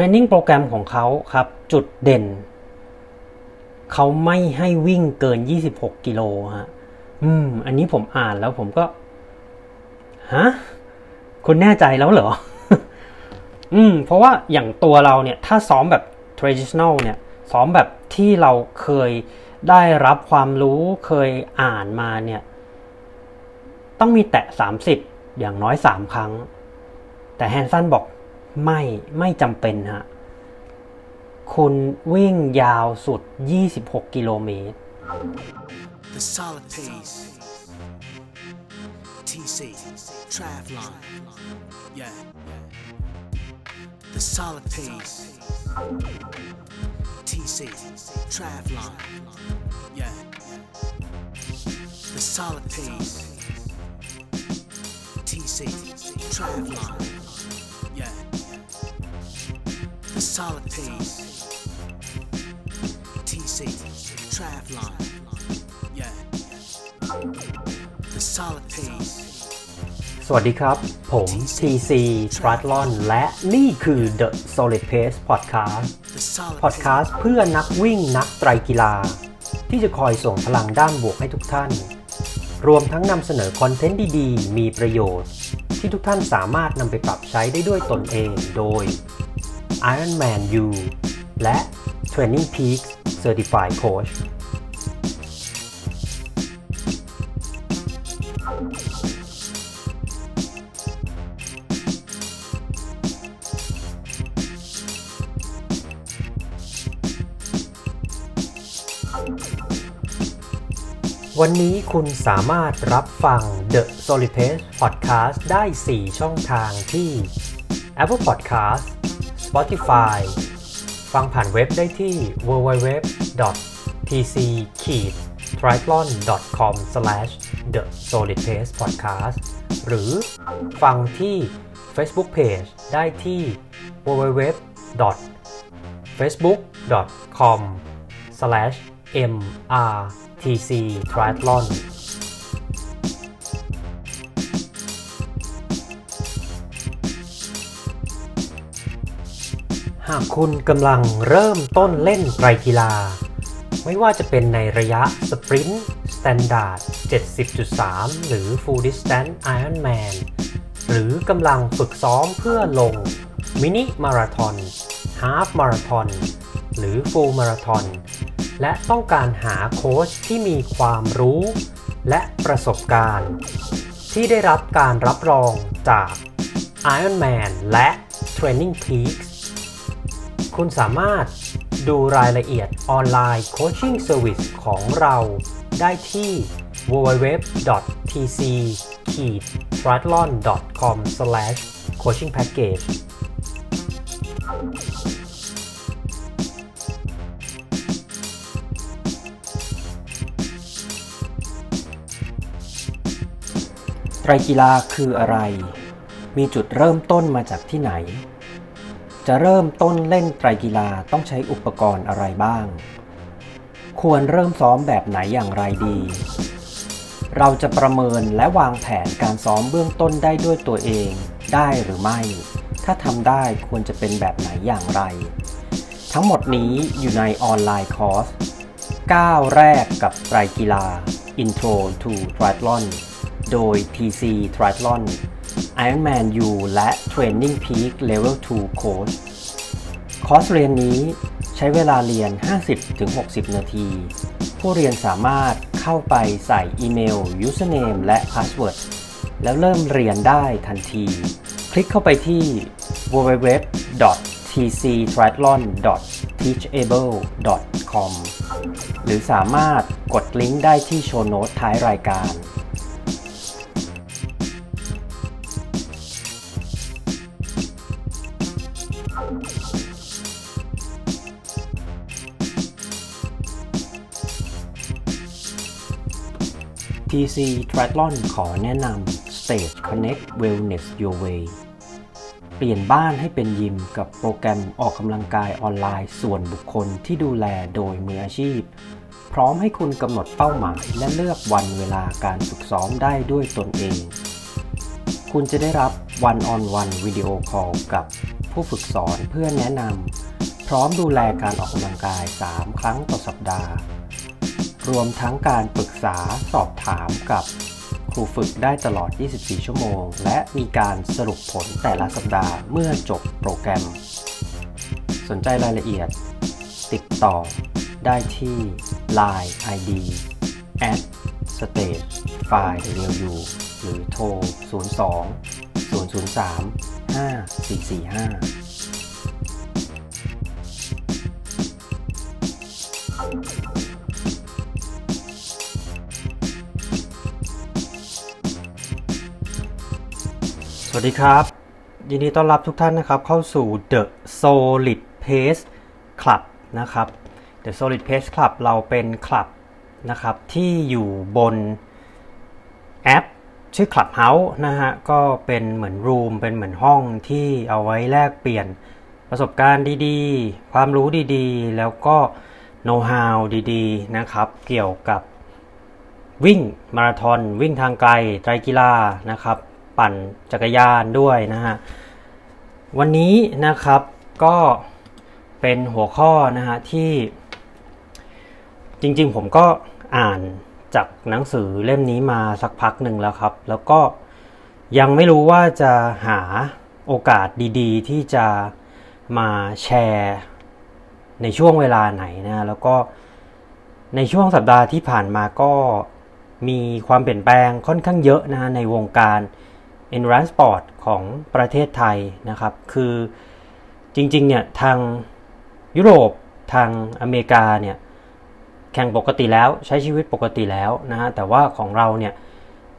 รนนิ่งโปรแกรมของเขาครับ จุดเด่น เขาไม่ให้วิ่งเกิน 26 กิโลฮะ อืม อันนี้ผมอ่านแล้วผมก็ ฮะ คุณแน่ใจแล้วเหรอ อืม เพราะว่าอย่างตัวเราเนี่ย ถ้าซ้อมแบบ traditional เนี่ย ซ้อมแบบที่เราเคยได้รับความรู้เคยอ่านมาเนี่ย ต้องมีแตะ 30 อย่างน้อย 3 ครั้ง แต่แฮนสันบอก ไม่ไม่จำเป็นฮะคุณวิ่งยาวสุด 26 กิโลเมตร The solid pace. TC, Travlon. Yeah. The solid pace. TC, Travlon. Yeah. The solid pace. TC, Travlon. Yeah. The solid pace. TC, Travlon. Yeah. The solid pace. สวัสดีครับ ผม TC Triathlon และนี่คือ The Solid Pace Podcast The solid Podcast เพื่อนักวิ่งนักไตรกีฬา ที่จะคอยส่งพลังด้านบวกให้ทุกท่าน รวมทั้งนำเสนอคอนเทนต์ดีๆ มีประโยชน์ ที่ทุกท่านสามารถนำไปปรับใช้ได้ด้วยตนเอง โดย Ironman U และ Training Peaks Certified Coach วันนี้คุณสามารถรับฟัง The s o l i Pace Podcast ได้ 4 ช่องทางที่ Apple Podcast Spotify ฟังผ่านเว็บได้ที่ www.tc-triathlon.com/the solid pace podcast หรือฟังที่ Facebook Page ได้ที่ www. facebook.com mrtc triathlon หากคุณกำลังเริ่มต้นเล่นไตรกีฬา ไม่ว่าจะเป็นในระยะ sprint standard 70.3 หรือ Full Distance Ironman หรือกำลังฝึกซ้อมเพื่อลงมินิมาราธอนhalf marathon หรือ full marathon และต้องการหาโค้ชที่มีความรู้และประสบการณ์ ที่ได้รับการรับรองจาก Ironman และ Training Peaks คุณสามารถดูรายละเอียด online coaching service ของเราได้ที่ www.tc-triathlon.com/coachingpackage ไตรกีฬาคืออะไร มีจุดเริ่มต้นมาจากที่ไหน จะเริ่มต้นเล่นไตรกีฬาต้องใช้อุปกรณ์อะไรบ้าง ควรเริ่มซ้อมแบบไหนอย่างไรดี เราจะประเมินและวางแผนการซ้อมเบื้องต้นได้ด้วยตัวเองได้หรือไม่ ถ้าทำได้ควรจะเป็นแบบไหนอย่างไร ทั้งหมดนี้อยู่ในออนไลน์คอร์ส9 แรกกับไตรกีฬา Intro to Triathlon โดย TC Triathlon Ironman U และ Training Peak Level 2 Coach คอร์สเรียนนี้ใช้เวลาเรียน 50-60 นาที ผู้เรียนสามารถเข้าไปใส่อีเมล username และ password แล้วเริ่มเรียนได้ทันที คลิกเข้าไปที่ www.tctriathlon.teachable.com หรือสามารถกดลิงก์ได้ที่โชว์โน้ตท้ายรายการ TC Triathlon ขอแนะนำ Stage Connect Wellness Your Way เปลี่ยนบ้านให้เป็นยิมกับโปรแกรมออกกำลังกายออนไลน์ส่วนบุคคลที่ดูแลโดยมืออาชีพ พร้อมให้คุณกำหนดเป้าหมายและเลือกวันเวลาการฝึกซ้อมได้ด้วยตนเอง คุณจะได้รับ One on One วิดีโอคอลกับผู้ฝึกสอนเพื่อแนะนำพร้อมดูแลการออกกำลังกาย 3 ครั้งต่อสัปดาห์ รวมทั้งการปรึกษาสอบถามกับครูฝึกได้ตลอด 24 ชั่วโมง และมีการสรุปผลแต่ละสัปดาห์เมื่อจบโปรแกรม สนใจรายละเอียด ติดต่อได้ที่ Line ID at stage file w หรือโทร 02 003 5445 สวัสดีครับ ยินดีต้อนรับทุกท่านนะครับเข้าสู่ The Solid Pace Club นะครับ The Solid Pace Club เราเป็นคลับนะครับที่อยู่บนแอปชื่อ Clubhouse นะฮะ ก็เป็นเหมือนรูมเป็นเหมือนห้องที่เอาไว้แลกเปลี่ยนประสบการณ์ดีๆ ความรู้ดีๆ แล้วก็โน้ตฮาวดีๆ นะครับ เกี่ยวกับวิ่งมาราธอนวิ่งทางไกลไตรกีฬานะครับ ปั่นจักรยานด้วยนะฮะวันนี้นะครับก็เป็นหัวข้อนะฮะที่จริงๆผมก็อ่านจากหนังสือเล่มนี้มาสักพักหนึ่งแล้วครับ แล้วก็ยังไม่รู้ว่าจะหาโอกาสดีๆ ที่จะมาแชร์ในช่วงเวลาไหนนะแล้วก็ในช่วงสัปดาห์ที่ผ่านมาก็มีความเปลี่ยนแปลงค่อนข้างเยอะนะในวงการ endurance sport ของประเทศไทยนะครับ คือจริงๆเนี่ยทางยุโรปทางอเมริกาเนี่ยแข่งปกติแล้วใช้ชีวิตปกติแล้วนะฮะแต่ว่าของเราเนี่ย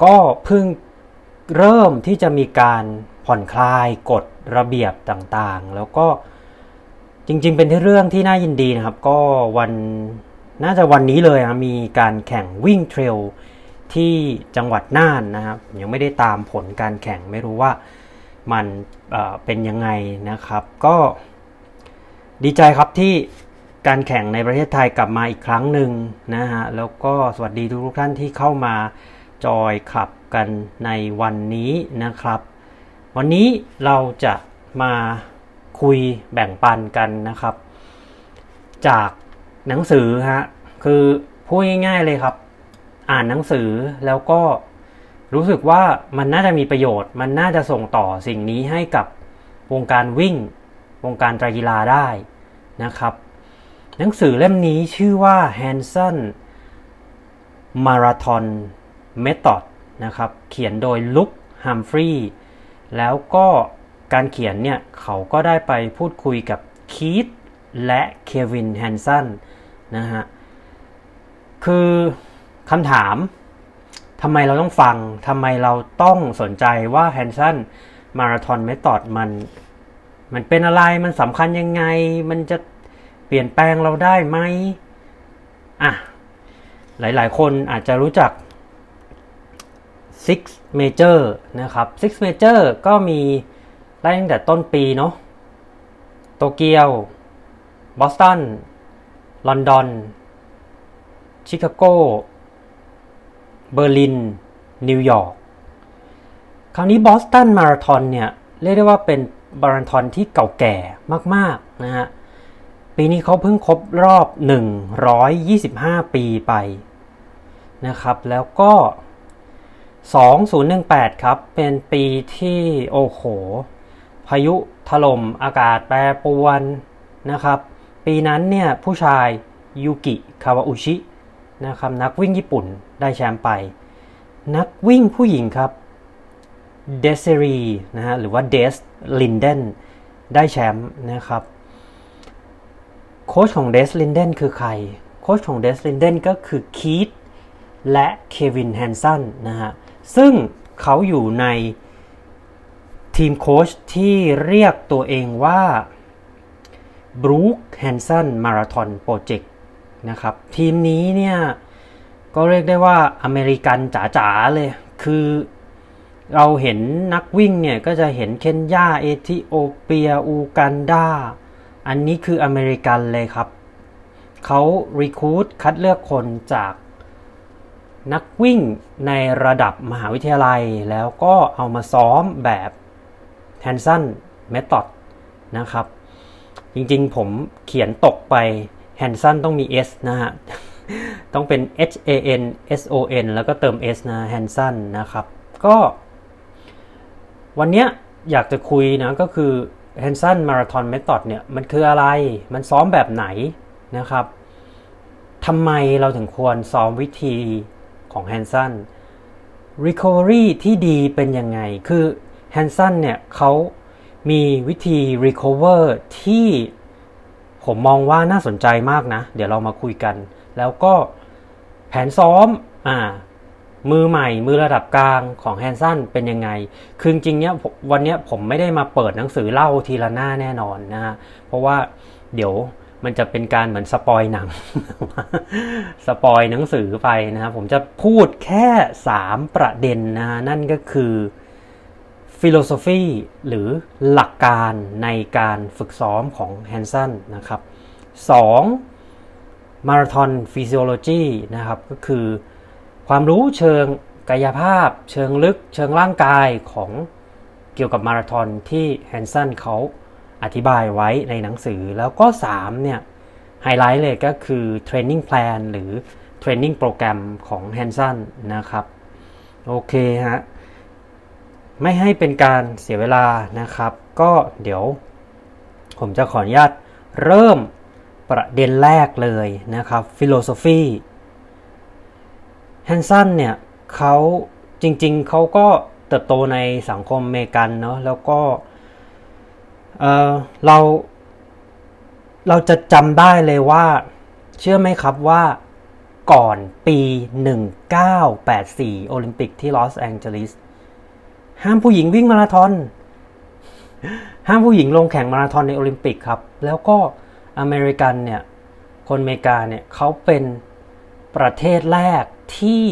ก็เพิ่งเริ่มที่จะมีการผ่อนคลายกฎระเบียบต่างๆ แล้วก็จริงๆ เป็นที่เรื่องที่น่ายินดีนะครับ ก็วันน่าจะวันนี้เลยนะมีการแข่งวิ่งเทรล ที่จังหวัดน่านนะครับยังไม่ได้ตามผลการแข่งไม่รู้ว่ามันเเป็นยังไงนะครับ ก็ดีใจครับที่การแข่งในประเทศไทยกลับมาอีกครั้งหนึ่งนะฮะแล้วก็สวัสดีทุกท่านที่เข้ามาจอยขับกันในวันนี้นะครับ วันนี้เราจะมาคุยแบ่งปันกันนะครับ จากหนังสือฮะคือพูดง่ายๆเลยครับ อ่านหนังสือแล้วก็รู้สึกว่ามันน่าจะมีประโยชน์ มันน่าจะส่งต่อสิ่งนี้ให้กับวงการวิ่ง วงการไตรกีฬาได้นะครับ หนังสือเล่มนี้ชื่อว่า Hanson Marathon Method นะครับ เขียนโดยลุคฮัมฟรีย์แล้วก็การเขียนเนี่ย เขาก็ได้ไปพูดคุยกับคีธและเควินแฮนสันนะฮะ คือ คำถามทำไมเราต้องฟังทำไมเราต้องสนใจว่าแฮนสันมาราธอนเมธอดมันมันเป็นอะไรมันสำคัญยังไง มันจะเปลี่ยนแปลงเราได้ไหมอะ หลายๆ คนอาจจะรู้จัก Six Major นะครับ Six Major ก็มีไล่ตั้งแต่ต้นปีเนาะโตเกียว บอสตัน ลอนดอน ชิคาโก เบอร์ลิน นิวยอร์ก คราวนี้บอสตันมาราธอนเนี่ย เรียกได้ว่าเป็นมาราธอนที่เก่าแก่มาก ๆ นะฮะ ปีนี้เขาเพิ่งครบรอบ 125 ปีไปนะครับ แล้วก็ 2018 ครับ เป็นปีที่โอ้โห พายุถล่มอากาศแปรปรวนนะครับ ปีนั้นเนี่ย ผู้ชายยูกิ คาวาอุชินะครับนักวิ่งญี่ปุ่น ได้แชมป์ไป นักวิ่งผู้หญิงครับDesiree นะฮะหรือว่า Des Linden ได้แชมป์นะครับโค้ชของ Des Linden คือใคร โค้ชของ Des Linden ก็คือ Keith และ Kevin Hanson นะฮะซึ่งเขาอยู่ในทีมโค้ชที่เรียกตัวเองว่า Brooks Hanson Marathon Project นะครับทีมนี้เนี่ย ก็เรียกได้ว่าอเมริกันจ๋าๆเลย คือเราเห็นนักวิ่งเนี่ยก็จะเห็นเคนยาเอธิโอเปียอูกันดา อันนี้คืออเมริกันเลยครับ เขารีคูดคัดเลือกคนจากนักวิ่งในระดับมหาวิทยาลัย แล้วก็เอามาซ้อมแบบ Hanson Method นะครับ จริงๆผมเขียนตกไป Hanson ต้องมี S นะฮะ ต้องเป็น H A N S O N แล้วก็เติม S นะ Hanson นะครับ ก็วันเนี้ยอยากจะคุยนะก็คือ Hanson Marathon Method เนี่ยมันคืออะไร มันซ้อมแบบไหนนะครับทำไมเราถึงควรซ้อมวิธีของ Hanson Recovery ที่ดีเป็นยังไง คือ Hanson เนี่ยเขามีวิธี Recover ที่ผมมองว่าน่าสนใจมากนะ เดี๋ยวเรามาคุยกัน แล้วก็แผนซ้อมอ่ามือใหม่ มือระดับกลางของ Hanson เป็นยังไง คือจริงเนี้ยวันเนี้ยผมไม่ได้มาเปิดหนังสือเล่าทีละหน้าแน่นอนนะฮะ เพราะว่าเดี๋ยวมันจะเป็นการเหมือน spoil หนัง spoil หนังสือไปนะครับผมจะพูดแค่ 3 ประเด็นนะนั่นก็คือphilosophy หรือหลักการในการฝึกซ้อมของ Hanson นะครับ 2. marathon physiology นะครับก็คือความรู้เชิงกายภาพ เชิงลึกเชิงร่างกายของเกี่ยวกับมาราธอนที่ Hanson เขาอธิบายไว้ในหนังสือแล้วก็ 3 เนี่ย ไฮไลท์เลยก็คือ training plan หรือ training programของ Hanson นะครับ โอเคฮะ ไม่ให้เป็นการเสียเวลานะครับ ก็เดี๋ยว ผมจะขออนุญาตเริ่ม ประเด็นแรกเลยนะครับ philosophy Hanson เนี่ยเขาจริงๆเขาก็เติบโตในสังคมอเมริกันเนาะแล้วก็เราเราจะจำได้เลยว่า เชื่อไหมครับว่าก่อนปี 1984 โอลิมปิกที่ลอสแองเจลิสห้ามผู้หญิงวิ่งมาราธอนห้ามผู้หญิงลงแข่งมาราธอนในโอลิมปิกครับ แล้วก็ อเมริกันเนี่ยคนอเมริกาเนี่ยเขาเป็นประเทศแรกที่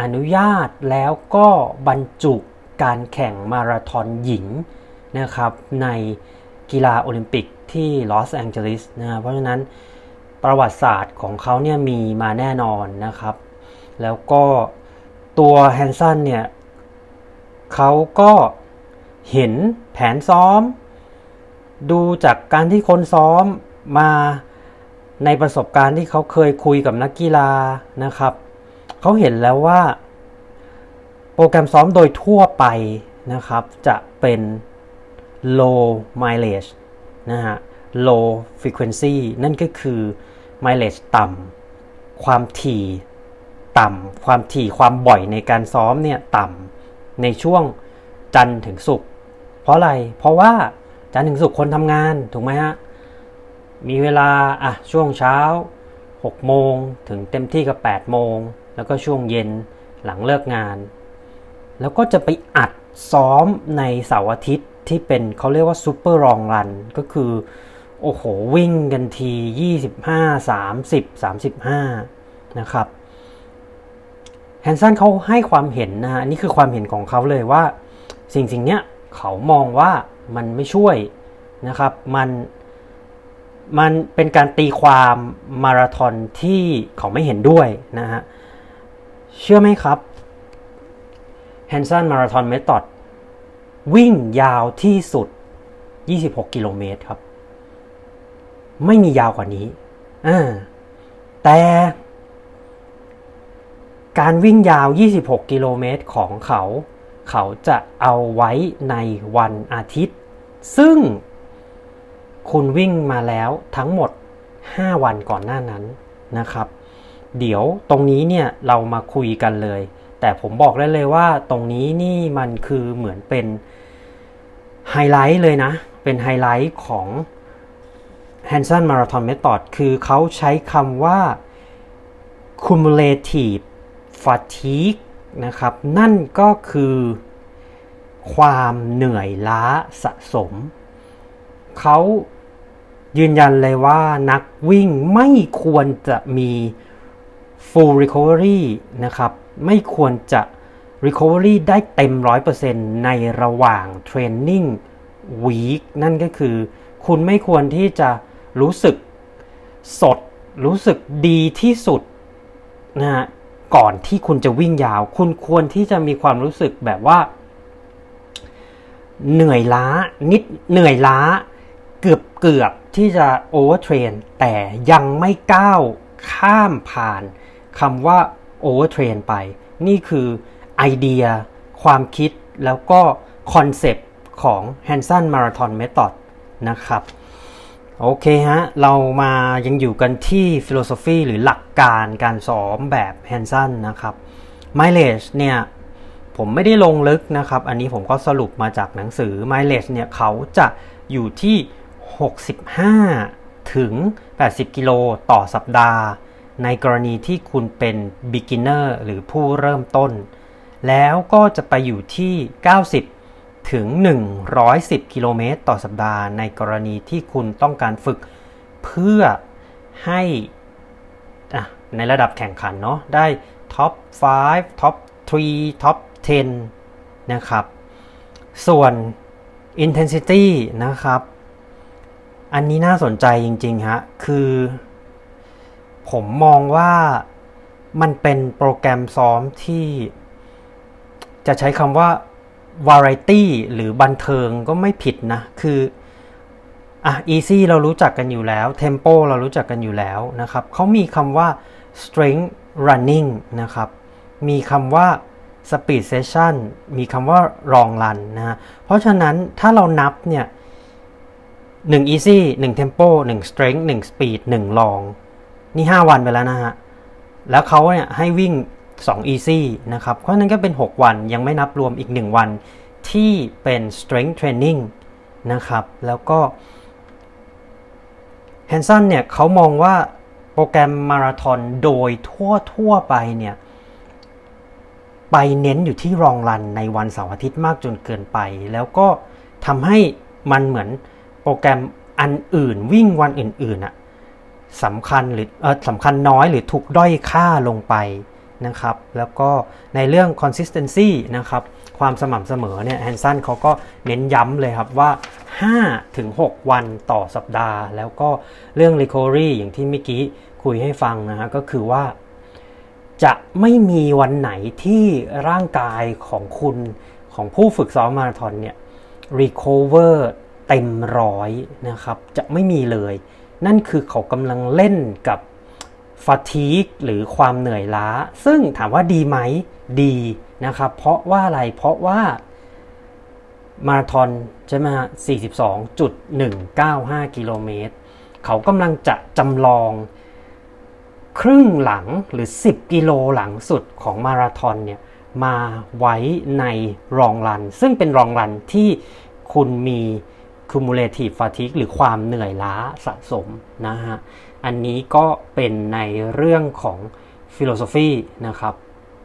อนุญาตแล้วก็บรรจุการแข่งมาราธอนหญิงนะครับในกีฬาโอลิมปิกที่ลอสแองเจลิสนะเพราะฉะนั้นประวัติศาสตร์ของเขาเนี่ยมีมาแน่นอนนะครับ แล้วก็ตัวแฮนสันเนี่ยเขาก็เห็นแผนซ้อม ดูจากการที่คนซ้อม มาในประสบการณ์ที่เขาเคยคุยกับนักกีฬานะครับ เขาเห็นแล้วว่าโปรแกรมซ้อมโดยทั่วไปนะครับ จะเป็น low mileage นะฮะ low frequency นั่นก็คือ mileage ต่ำความถี่ต่ำความถี่ความบ่อยในการซ้อมเนี่ยต่ำในช่วงจันทร์ถึงศุกร์เพราะอะไร เพราะว่าจันทร์ถึงศุกร์คนทำงานถูกไหมฮะ มีเวลาอะช่วงเช้า 6 โมงถึงเต็มที่ก็ 8 โมง แล้วก็ช่วงเย็นหลังเลิกงาน แล้วก็จะไปอัดซ้อมในเสาร์อาทิตย์ที่เป็นเขาเรียกว่าซูเปอร์รองรันก็คือ โอ้โห วิ่งกันที 25 30 35 นะครับแฮนสันเขาให้ความเห็นนะฮะนี่คือความเห็นของเขาเลยว่า สิ่งสิ่งเนี้ยเขามองว่ามันไม่ช่วยนะครับ มัน มันเป็นการตีความมาราธอนที่เขาไม่เห็นด้วยนะฮะ เชื่อไหมครับ Hanson Marathon Method วิ่งยาวที่สุด 26 กิโลเมตรครับ ไม่มียาวกว่านี้อ่าแต่การวิ่งยาว 26 กิโลเมตรของเขา เขาจะเอาไว้ในวันอาทิตย์ ซึ่ง คุณวิ่งมาแล้วทั้งหมด 5 วันก่อนหน้านั้นนะครับ เดี๋ยวตรงนี้เนี่ยเรามาคุยกันเลย แต่ผมบอกได้เลยว่าตรงนี้นี่มันคือเหมือนเป็นไฮไลท์เลยนะ เป็นไฮไลท์ของ Hanson Marathon Method คือเขาใช้คำว่า cumulative fatigue นะครับ นั่นก็คือความเหนื่อยล้าสะสม เขา ยืนยันเลยว่านักวิ่งไม่ควรจะมี full recovery นะครับ ไม่ควรจะ recovery ได้เต็ม 100%ในระหว่าง training week นั่นก็คือ คุณไม่ควรที่จะรู้สึกสด รู้สึกดีที่สุดนะฮะก่อนที่คุณจะวิ่งยาว คุณควรที่จะมีความรู้สึกแบบว่า เหนื่อยล้านิดเหนื่อยล้า เกือบเกือบที่จะ overtrain แต่ยังไม่ก้าวข้ามผ่านคำว่า overtrain ไป นี่คือไอเดีย ความคิดแล้วก็ concept ของ Hanson Marathon Method นะครับ โอเคฮะ เรามายังอยู่กันที่ philosophy หรือหลักการการซ้อมแบบ Hanson นะครับ mileage เนี่ยผมไม่ได้ลงลึกนะครับ อันนี้ผมก็สรุปมาจากหนังสือ mileage เนี่ยเขาจะอยู่ที่ 65 ถึง 80 กิโลต่อสัปดาห์ ในกรณีที่คุณเป็น beginner หรือผู้เริ่มต้น แล้วก็จะไปอยู่ที่ 90 ถึง 110 กิโลเมตรต่อสัปดาห์ ในกรณีที่คุณต้องการฝึกเพื่อให้ในระดับแข่งขันเนาะได้ top 5 top 3 top 10 นะครับ ส่วน intensity นะครับ อันนี้น่าสนใจจริงๆฮะ คือ ผมมองว่ามันเป็นโปรแกรมซ้อมที่ จะใช้คำว่า variety หรือบันเทิงก็ไม่ผิดนะ คืออะ easy เรารู้จักกันอยู่แล้ว tempo เรารู้จักกันอยู่แล้วนะครับ เขามีคำว่า strength running นะครับ มีคำว่า speed session มีคำว่า long run นะฮะ เพราะฉะนั้นถ้าเรานับเนี่ย 1 easy 1 tempo 1 strength 1 speed 1 long นี่ 5 วันไปแล้วนะฮะ แล้วเขาเนี่ยให้วิ่ง 2 easy นะครับ เพราะนั้นก็เป็น 6 วันยังไม่นับรวมอีก 1 วันที่เป็น strength training นะครับ แล้วก็แฮนสันเนี่ยเขามองว่าโปรแกรมมาราธอนโดยทั่วทั่วไปเนี่ย ไปเน้นอยู่ที่รองรันในวันเสาร์อาทิตย์มากจนเกินไป แล้วก็ทำให้มันเหมือน รแกรมอันอื่นวิ่งวันอื่นๆอะสำคัญหรือเออสำคัญน้อยหรือถูกด้อยค่าลงไปนะครับ แล้วก็ในเรื่อง consistency นะครับ ความสม่ำเสมอเนี่ยแฮนสันเขาก็เน้นย้ำเลยครับว่า 5 ถึง 6 วันต่อสัปดาห์ แล้วก็เรื่อง recovery อย่างที่เมื่อกี้คุยให้ฟังนะฮะก็คือว่า จะไม่มีวันไหนที่ร่างกายของคุณของผู้ฝึกซ้อมมาราธอนเนี่ย recover เต็มร้อยนะครับ จะไม่มีเลย นั่นคือเขากำลังเล่นกับ fatigue หรือความเหนื่อยล้า ซึ่งถามว่าดีไหมดีนะครับ เพราะว่าอะไรเพราะว่ามาราธอนใช่ไหมฮะ42.195 กิโลเมตร เขากำลังจะจำลอง ครึ่งหลังหรือ 10 กิโลหลังสุดของมาราธอนเนี่ยมาไว้ในรองรัน ซึ่งเป็นรองรันที่คุณมี cumulative fatigue หรือความเหนื่อยล้าสะสมนะฮะ อันนี้ก็เป็นในเรื่องของ philosophy นะครับ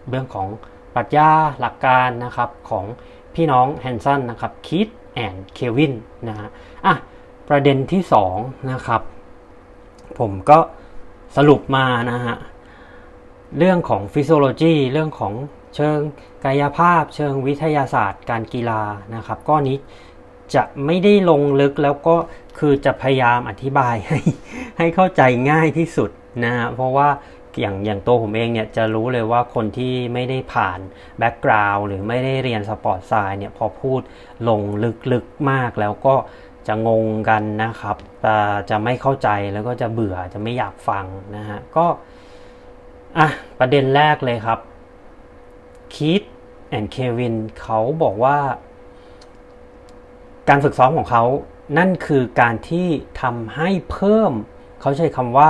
เรื่องของปรัชญาหลักการนะครับของพี่น้องแฮนสันนะครับคิดแอนเควินนะฮะ อะ ประเด็นที่2นะครับ ผมก็สรุปมานะฮะ เรื่องของ physiology เรื่องของเชิงกายภาพ เชิงวิทยาศาสตร์ การกีฬานะครับก็นี้ จะไม่ได้ลงลึกแล้วก็คือจะพยายามอธิบายให้ให้เข้าใจง่ายที่สุดนะฮะเพราะว่าอย่างอย่างตัวผมเองเนี่ยจะรู้เลยว่าคนที่ไม่ได้ผ่าน background หรือไม่ได้เรียน sport science เนี่ยพอพูดลงลึกๆมากแล้วก็จะงงกันนะครับจะไม่เข้าใจแล้วก็จะเบื่อจะไม่อยากฟังนะฮะก็อะประเด็นแรกเลยครับคีตแอนเควินเขาบอกว่า การฝึกซ้อมของเขา นั่นคือการที่ทำให้เพิ่ม เขาใช้คำว่า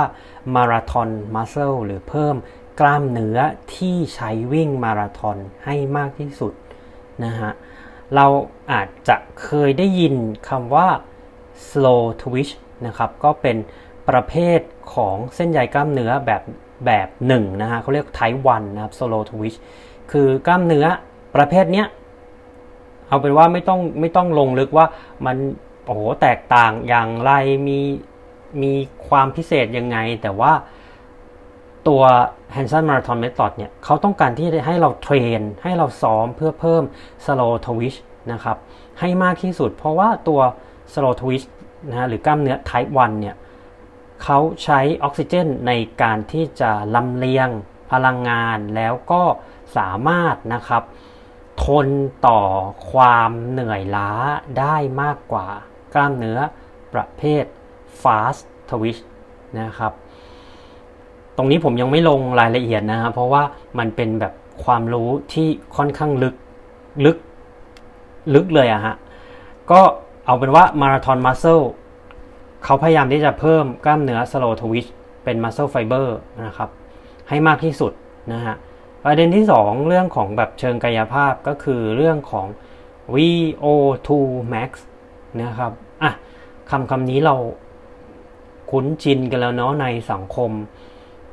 มาราทอนมัสเซลหรือเพิ่มกล้ามเนื้อที่ใช้วิ่งมาราทอนให้มากที่สุดนะฮะ เราอาจจะเคยได้ยินคำว่า slow twitch นะครับ ก็เป็นประเภทของเส้นใยกล้ามเนื้อแบบแบบหนึ่งนะฮะเขาเรียก type 1 นะครับ slow twitch คือกล้ามเนื้อประเภทเนี้ย เอาเป็นว่าไม่ต้องไม่ต้องลงลึกว่ามันโอ้โหแตกต่างอย่างไรมีมีความพิเศษยังไง แต่ว่าตัว Hanson Marathon Method เนี่ยเขาต้องการที่จะให้เราเทรน ให้เราซ้อมเพื่อเพิ่ม slow twitch นะครับให้มากที่สุด เพราะว่าตัว slow twitch นะฮะหรือกล้ามเนื้อ type 1เนี่ยเขาใช้ออกซิเจนในการที่จะลำเลียงพลังงานแล้วก็สามารถนะครับ ทนต่อความเหนื่อยล้าได้มากกว่ากล้ามเนื้อประเภท fast twitch นะครับ ตรงนี้ผมยังไม่ลงรายละเอียดนะครับ เพราะว่ามันเป็นแบบความรู้ที่ค่อนข้างลึกลึกลึกเลยอะฮะ ก็เอาเป็นว่ามาราธอนมัสเซลเขาพยายามที่จะเพิ่มกล้ามเนื้อ slow twitch เป็นมัสเซลไฟเบอร์นะครับ ให้มากที่สุดนะฮะ ประเด็นที่ 2 เรื่องของแบบเชิงกายภาพก็คือเรื่องของ VO2 max นะครับอะคำคำนี้เราคุ้นชินกันแล้วเนาะในสังคม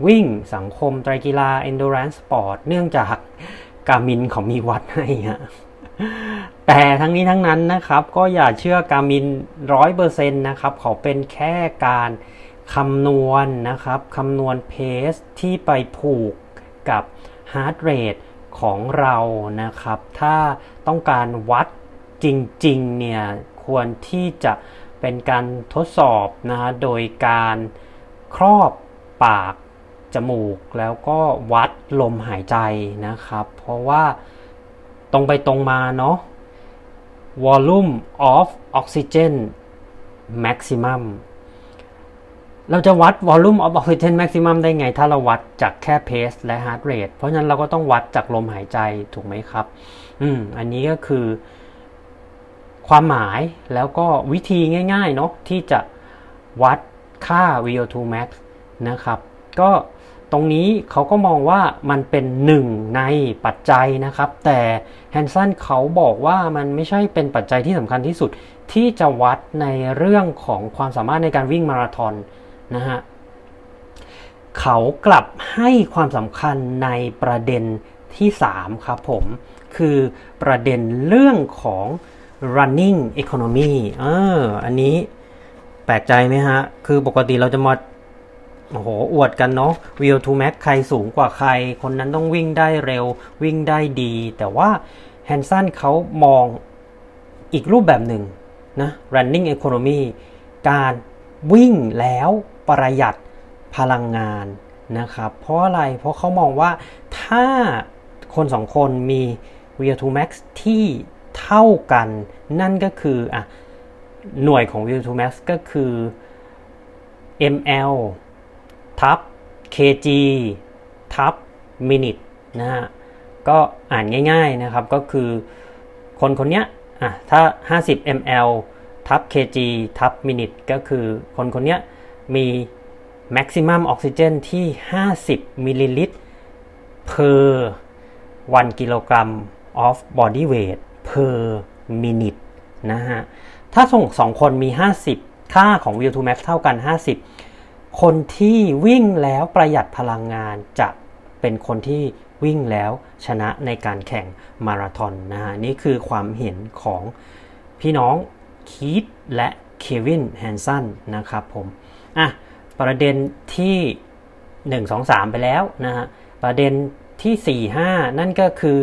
วิ่งสังคมไตรกีฬา endurance sport เนื่องจากกามินเขามีวัดให้ฮะแต่ทั้งนี้ทั้งนั้นนะครับ ก็อย่าเชื่อกามินร้อยเปอร์เซ็นต์นะครับ เขาเป็นแค่การคำนวณนนะครับคำนวณเพสที่ไปผูกกับ ฮาร์ดเรทของเรานะครับ ถ้าต้องการวัดจริงๆเนี่ยควรที่จะเป็นการทดสอบนะฮะโดยการครอบปากจมูกแล้วก็วัดลมหายใจนะครับ เพราะว่าตรงไปตรงมาเนาะ volume of oxygen maximum เราจะวัด volume of oxygen maximum ได้ไง ถ้าเราวัดจากแค่ pace และ heart rate เพราะฉะนั้นเราก็ต้องวัดจากลมหายใจถูกไหมครับ อืม อันนี้ก็คือ ความหมายแล้วก็วิธีง่ายๆเนาะที่จะวัดค่า VO2 max นะครับ ก็ตรงนี้เขาก็มองว่ามันเป็นหนึ่งในปัจจัยนะครับ แต่แฮนสันเขาบอกว่ามันไม่ใช่เป็นปัจจัยที่สำคัญที่สุดที่จะวัดในเรื่องของความสามารถในการวิ่งมาราธอน นะฮะเขากลับให้ความสำคัญในประเด็นที่ 3 ครับผม คือประเด็นเรื่องของ running economy เอออันนี้แปลกใจไหมฮะ คือปกติเราจะมาโอ้โห อวดกันเนาะ VO2 max ใครสูงกว่าใคร คนนั้นต้องวิ่งได้เร็ว วิ่งได้ดี แต่ว่าแฮนสันเขามองอีกรูปแบบหนึ่งนะ running economy การวิ่งแล้ว ประหยัดพลังงานนะครับเพราะอะไรเพราะเขามองว่าถ้าคนสองคนมี VO2 max ที่เท่ากัน นั่นก็คืออะหน่วยของ VO2 max ก็คือ ml ทับ kg ทับ minute นะฮะก็อ่านง่ายๆนะครับก็คือคนคนเนี้ยอะถ้า 50 ml ทับ kg ทับ minute ก็คือคนคนเนี้ย มี maximum oxygen ที่ 50 มิลลิลิตร per 1กิโลกรัม of body weight per minute นะฮะ ถ้าส่งสองคนมี 50 ค่าของ VO2 max เท่ากัน 50 คนที่วิ่งแล้วประหยัดพลังงานจะเป็นคนที่วิ่งแล้วชนะในการแข่งมาราธอนนะฮะ นี่คือความเห็นของพี่น้องคีตและเควินแฮนสันนะครับผม อะประเด็นที่ 1 2 3 ไปแล้วนะฮะประเด็นที่ 4 5 นั่นก็คือ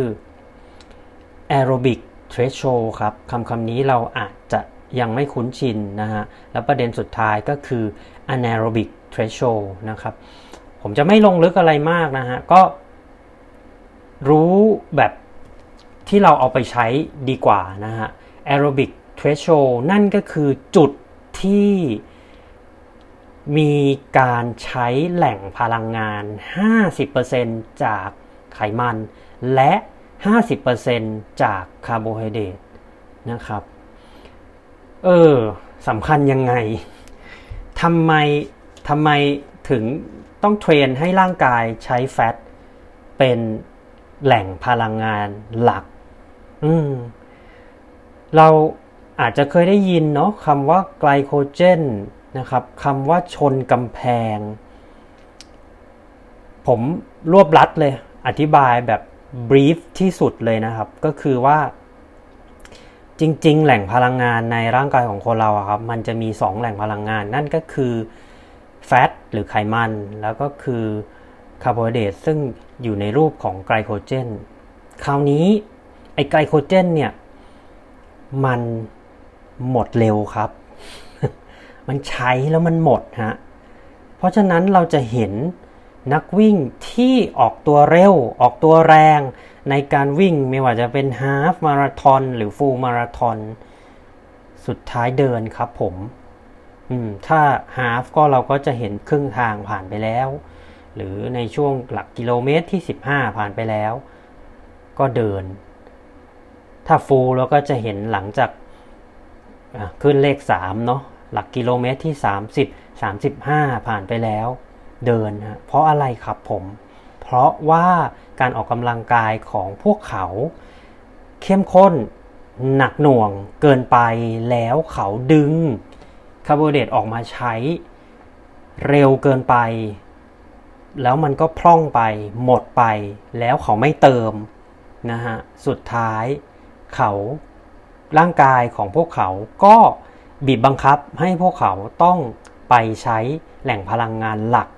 aerobic threshold ครับคำคำนี้เราอาจจะยังไม่คุ้นชินนะฮะแล้วประเด็นสุดท้ายก็คือ anaerobic threshold นะครับ ผมจะไม่ลงลึกอะไรมากนะฮะ ก็รู้แบบที่เราเอาไปใช้ดีกว่านะฮะ aerobic threshold นั่นก็คือจุดที่ มีการใช้แหล่งพลังงาน 50%จากไขมัน และ 50%จากคาร์โบไฮเดรตนะครับ เออสำคัญยังไงทำไมทำไมถึงต้องเทรนให้ร่างกายใช้แฟตเป็นแหล่งพลังงานหลัก อืม เราอาจจะเคยได้ยินเนาะคำว่าไกลโคเจน นะครับคำว่าชนกำแพง ผมรวบลัดเลย อธิบายแบบบรีฟที่สุดเลยนะครับ ก็คือว่า จริง ๆ แหล่งพลังงานในร่างกายของคนเราครับ มันจะมี 2 แหล่งพลังงาน นั่นก็คือแฟตหรือไขมัน แล้วก็คือคาร์โบไฮเดรตซึ่งอยู่ในรูปของไกลโคเจน คราวนี้ไอไกลโคเจนเนี่ย มันหมดเร็วครับ มันใช้แล้วมันหมดฮะเพราะฉะนั้นเราจะเห็นนักวิ่งที่ออกตัวเร็ว ออกตัวแรง ในการวิ่งไม่ว่าจะเป็นฮาฟมาราทอนหรือฟูลมาราทอนสุดท้ายเดินครับผม อืม ถ้าฮาฟก็เราก็จะเห็นครึ่งทางผ่านไปแล้ว หรือในช่วงหลักกิโลเมตรที่ 15 ผ่านไปแล้ว ก็เดิน ถ้าฟูลเราก็จะเห็นหลังจากขึ้นเลข3เนาะ หลักกิโลเมตรที่ 30 35 ผ่านไปแล้ว เดินฮะเพราะอะไรครับผม เพราะว่าการออกกำลังกายของพวกเขา เข้มข้นหนักหน่วงเกินไปแล้วเขาดึงคาร์โบไฮเดรตออกมาใช้เร็วเกินไป แล้วมันก็พร่องไปหมดไป แล้วเขาไม่เติมนะฮะสุดท้ายเขาร่างกายของพวกเขาก็ บีบบังคับให้พวกเขาต้องไปใช้แหล่งพลังงานหลัก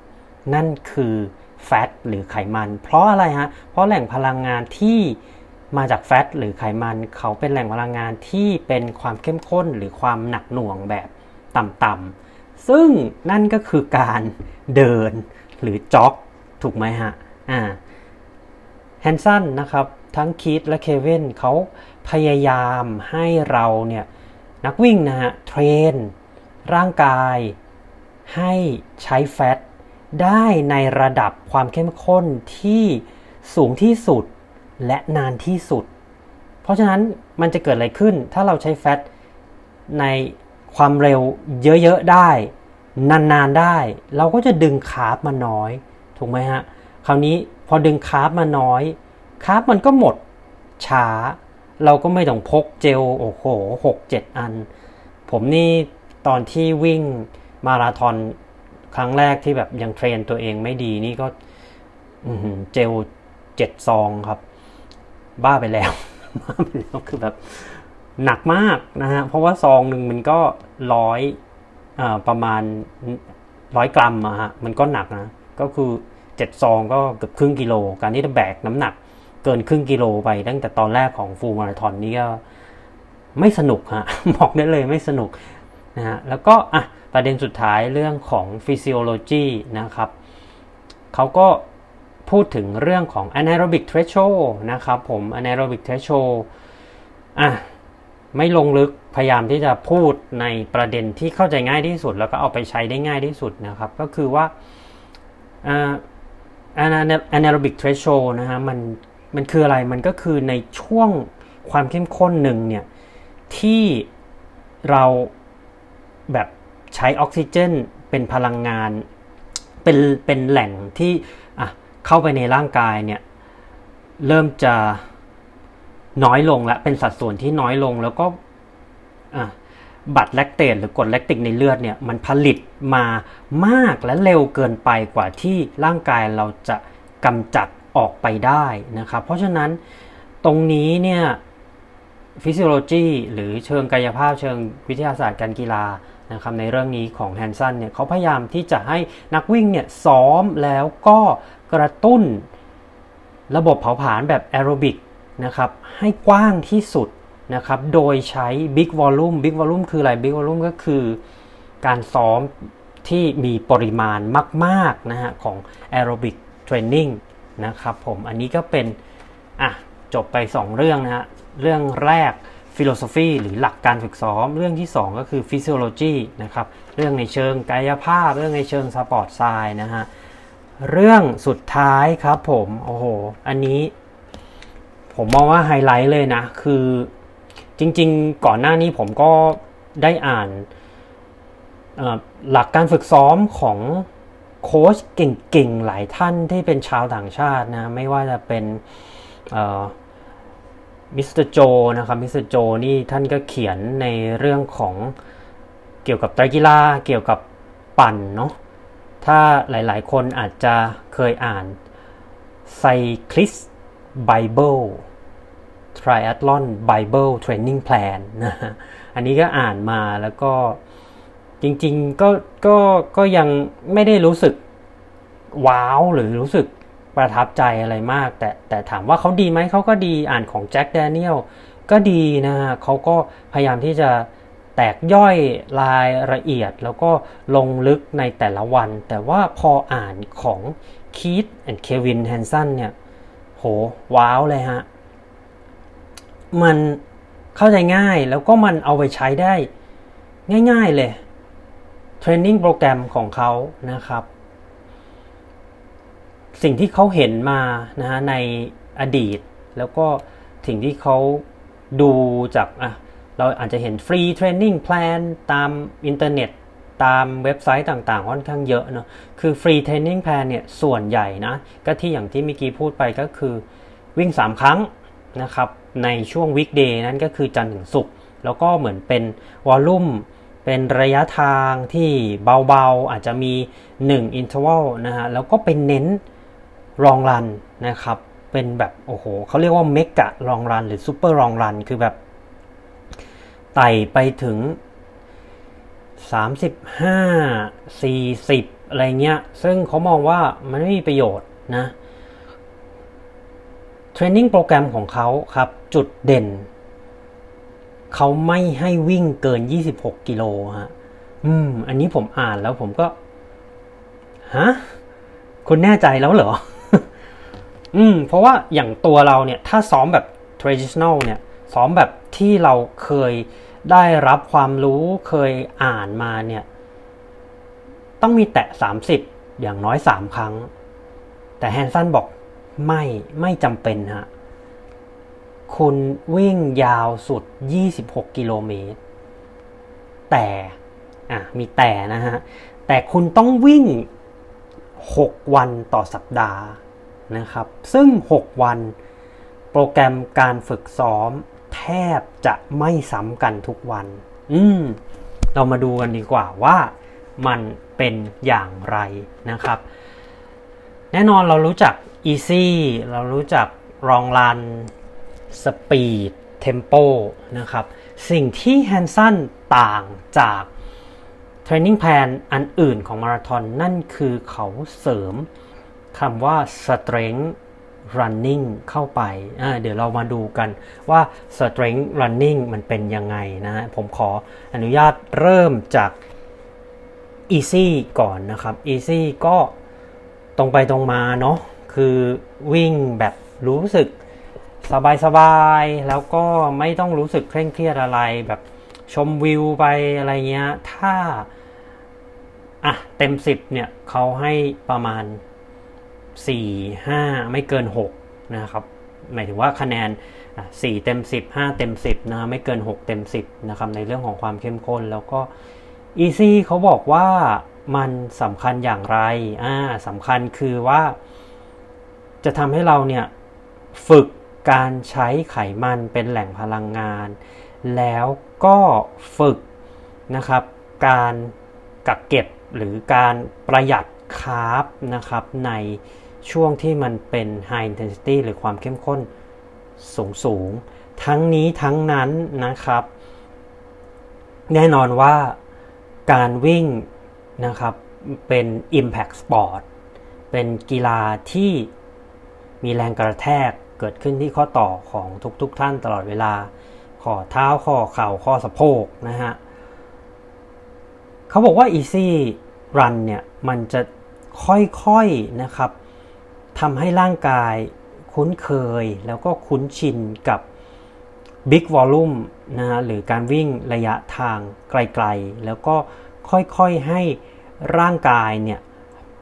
นั่นคือแฟตหรือไขมัน เพราะอะไรฮะ เพราะแหล่งพลังงานที่มาจากแฟตหรือไขมัน เขาเป็นแหล่งพลังงานที่เป็นความเข้มข้นหรือความหนักหน่วงแบบต่ำๆซึ่งนั่นก็คือการเดินหรือจ็อกถูกไหมฮะ อ่าแฮนสันนะครับ ทั้งคีตและเควินเขาพยายามให้เราเนี่ย นักวิ่งนะฮะเทรน ร่างกาย ให้ใช้แฟตได้ในระดับความเข้มข้นที่สูงที่สุดและนานที่สุด เพราะฉะนั้นมันจะเกิดอะไรขึ้น ถ้าเราใช้แฟตในความเร็วเยอะๆได้ นานๆได้ เราก็จะดึงคาร์บมาน้อย ถูกไหมฮะ คราวนี้พอดึงคาร์บมาน้อยคาร์บมันก็หมดช้า เราก็ไม่ต้องพกเจลโอ้โหหกเจ็ดอัน ผมนี่ตอนที่วิ่งมาราธอนครั้งแรกที่แบบยังเทรนตัวเองไม่ดีนี่ก็เจลเจ็ดซองครับ บ้าไปแล้วบ้าไปแล้วคือแบบหนักมากนะฮะเพราะว่าซองหนึ่งมันก็ร้อยอประมาณร้อยกรัมอะฮะมันก็หนักนะ ก็คือเจ็ดซองก็เกือบครึ่งกิโล การที่จะแบกน้ำหนัก เกินครึ่งกิโลไป ตั้งแต่ตอนแรกของฟูลมาราธอนนี่ก็ไม่สนุกฮะบอกได้เลยไม่สนุกนะฮะแล้วก็อะประเด็นสุดท้ายเรื่องของ physiology นะครับเขาก็พูดถึงเรื่องของ anaerobic threshold นะครับผม anaerobic threshold อะไม่ลงลึกพยายามที่จะพูดในประเด็นที่เข้าใจง่ายที่สุด แล้วก็เอาไปใช้ได้ง่ายที่สุดนะครับ ก็คือว่าอ่า anaerobic threshold นะฮะมัน มันคืออะไรมันก็คือในช่วงความเข้มข้นหนึ่งเนี่ยที่เราแบบใช้ออกซิเจนเป็นพลังงานเป็นเป็นแหล่งที่อะเข้าไปในร่างกายเนี่ยเริ่มจะน้อยลงและเป็นสัดส่วนที่น้อยลงแล้วก็อะบัตรแลคเตตหรือกรดแลคติกในเลือดเนี่ยมันผลิตมามากและเร็วเกินไปกว่าที่ร่างกายเราจะกำจัด ออกไปได้นะครับ เพราะฉะนั้นตรงนี้เนี่ยฟิสิโลจีหรือเชิงกายภาพเชิงวิทยาศาสตร์การกีฬานะครับในเรื่องนี้ของแฮนสันเนี่ยเขาพยายามที่จะให้นักวิ่งเนี่ยซ้อมแล้วก็กระตุ้นระบบเผาผลาญแบบแอโรบิกนะครับให้กว้างที่สุดนะครับโดยใช้ Big Volume Big Volume คืออะไร Big Volume ก็คือการซ้อมที่มีปริมาณมากๆนะฮะของ Aerobic Training น นะครับผมอันนี้ก็เป็นอะจบไป 2 เรื่องนะฮะเรื่องแรก philosophy หรือหลักการฝึกซ้อม เรื่องที่ 2 ก็คือ physiology นะครับเรื่องในเชิงกายภาพ เรื่องในเชิง sport science นะฮะเรื่องสุดท้ายครับผมโอ้โหอันนี้ผมมองว่าไฮไลท์เลยนะ คือจริงๆ ก่อนหน้านี้ผมก็ได้อ่านหลักการฝึกซ้อมของ โค้ชเก่งๆ หลายท่านที่เป็นชาวต่างชาตินะ ไม่ว่าจะเป็นมิสเตอร์โจนะครับมิสเตอร์โจนี่ท่านก็เขียนในเรื่องของเกี่ยวกับไตรกีฬาเกี่ยวกับปั่นเนาะถ้าหลายๆ คนอาจจะเคยอ่าน Cyclist Bible Triathlon Bible Training Plan นะฮะอันนี้ก็อ่านมาแล้วก็ จริง ๆ ก็ก็ก็ยังไม่ได้รู้สึกว้าวหรือรู้สึกประทับใจอะไรมาก แต่แต่ถามว่าเขาดีไหมเขาก็ดีอ่านของ Jack Daniel ก็ดีนะฮะเขาก็พยายามที่จะแตกย่อยรายละเอียด แล้วก็ลงลึกในแต่ละวัน แต่ว่าพออ่านของ Keith and Kevin Hanson เนี่ยโหโหว้าวเลยฮะ มันเข้าใจง่ายแล้วก็มันเอาไปใช้ได้ ง่าย ๆเลย training program ของเขานะครับ สิ่งที่เขาเห็นมานะฮะในอดีต แล้วก็สิ่งที่เขาดูจากอะเราอาจจะเห็น free training plan ตามอินเทอร์เน็ตตามเว็บไซต์ต่างๆ ค่อนข้างเยอะเนาะ คือ free training plan เนี่ยส่วนใหญ่นะ ก็ที่อย่างที่เมื่อกี้พูดไปก็คือวิ่ง 3 ครั้งนะครับ ในช่วง weekday นั้นก็คือจันทร์ถึงศุกร์แล้วก็เหมือนเป็น volume เป็นระยะทางที่เบาๆ อาจจะมี 1 interval นะฮะ แล้วก็เป็นเน้น long run นะครับ เป็นแบบโอ้โหเขาเรียกว่า mega long run หรือ super long run คือแบบไต่ไปถึง 35 40 อะไรเงี้ย ซึ่งเขามองว่ามันไม่มีประโยชน์นะ เทรนนิ่งโปรแกรมของเขาครับ จุดเด่น เขาไม่ให้วิ่งเกิน 26 กิโลฮะ อืม อันนี้ผมอ่านแล้วผมก็ ฮะ คุณแน่ใจแล้วเหรอ อืม เพราะว่าอย่างตัวเราเนี่ย ถ้าซ้อมแบบ traditional เนี่ย ซ้อมแบบที่เราเคยได้รับความรู้เคยอ่านมาเนี่ย ต้องมีแตะ 30 อย่างน้อย 3 ครั้ง แต่แฮนสันบอกไม่ไม่จำเป็นฮะ คุณวิ่งยาวสุด 26 กิโลเมตร แต่อะมีแต่นะฮะ แต่คุณต้องวิ่ง 6 วันต่อสัปดาห์นะครับ ซึ่ง 6 วันโปรแกรมการฝึกซ้อมแทบจะไม่ซ้ำกันทุกวัน อืม เรามาดูกันดีกว่าว่ามันเป็นอย่างไรนะครับ แน่นอนเรารู้จัก easy เรารู้จัก long run speed tempo น สปีดเทมโปนะครับ สิ่งที่แฮนสันต่างจาก training plan อันอื่นของมาราธอนนั่นคือเขาเสริมคำว่า strength running เข้าไป เดี๋ยวเรามาดูกันว่า strength running มันเป็นยังไงนะฮะผมขออนุญาตเริ่มจาก easy ก่อนนะครับ easy ก็ตรงไปตรงมาเนาะคือวิ่งแบบรู้สึก สบายๆแล้วก็ไม่ต้องรู้สึกเคร่งเครียดอะไรแบบชมวิวไปอะไรเงี้ย ถ้าอะเต็ม10เนี่ยเขาให้ประมาณ4 5ไม่เกิน6นะครับ หมายถึงว่าคะแนน4เต็ม10 5เต็ม10นะไม่เกิน6เต็ม10นะครับในเรื่องของความเข้มข้นแล้วก็ Easy เขาบอกว่ามันสำคัญอย่างไรอ่าสำคัญคือว่าจะทำให้เราเนี่ยฝึก การใช้ไขมันเป็นแหล่งพลังงาน แล้วก็ฝึกนะครับการกักเก็บหรือการประหยัดคาร์บนะครับในช่วงที่มันเป็น high intensity หรือความเข้มข้นสูงสูง ทั้งนี้ทั้งนั้นนะครับ แน่นอนว่าการวิ่งนะครับเป็น impact sport เป็นกีฬาที่มีแรงกระแทก เกิดขึ้นที่ข้อต่อของทุกๆทท่านตลอดเวลา ข้อเท้าข้อเข่าข้อสะโพกนะฮะเขาบอกว่า easy run เนี่ยมันจะค่อยๆนะครับทำให้ร่างกายคุ้นเคยแล้วก็คุ้นชินกับ big volume นะฮะหรือการวิ่งระยะทางไกลๆ แล้วก็ค่อยๆให้ร่างกายเนี่ย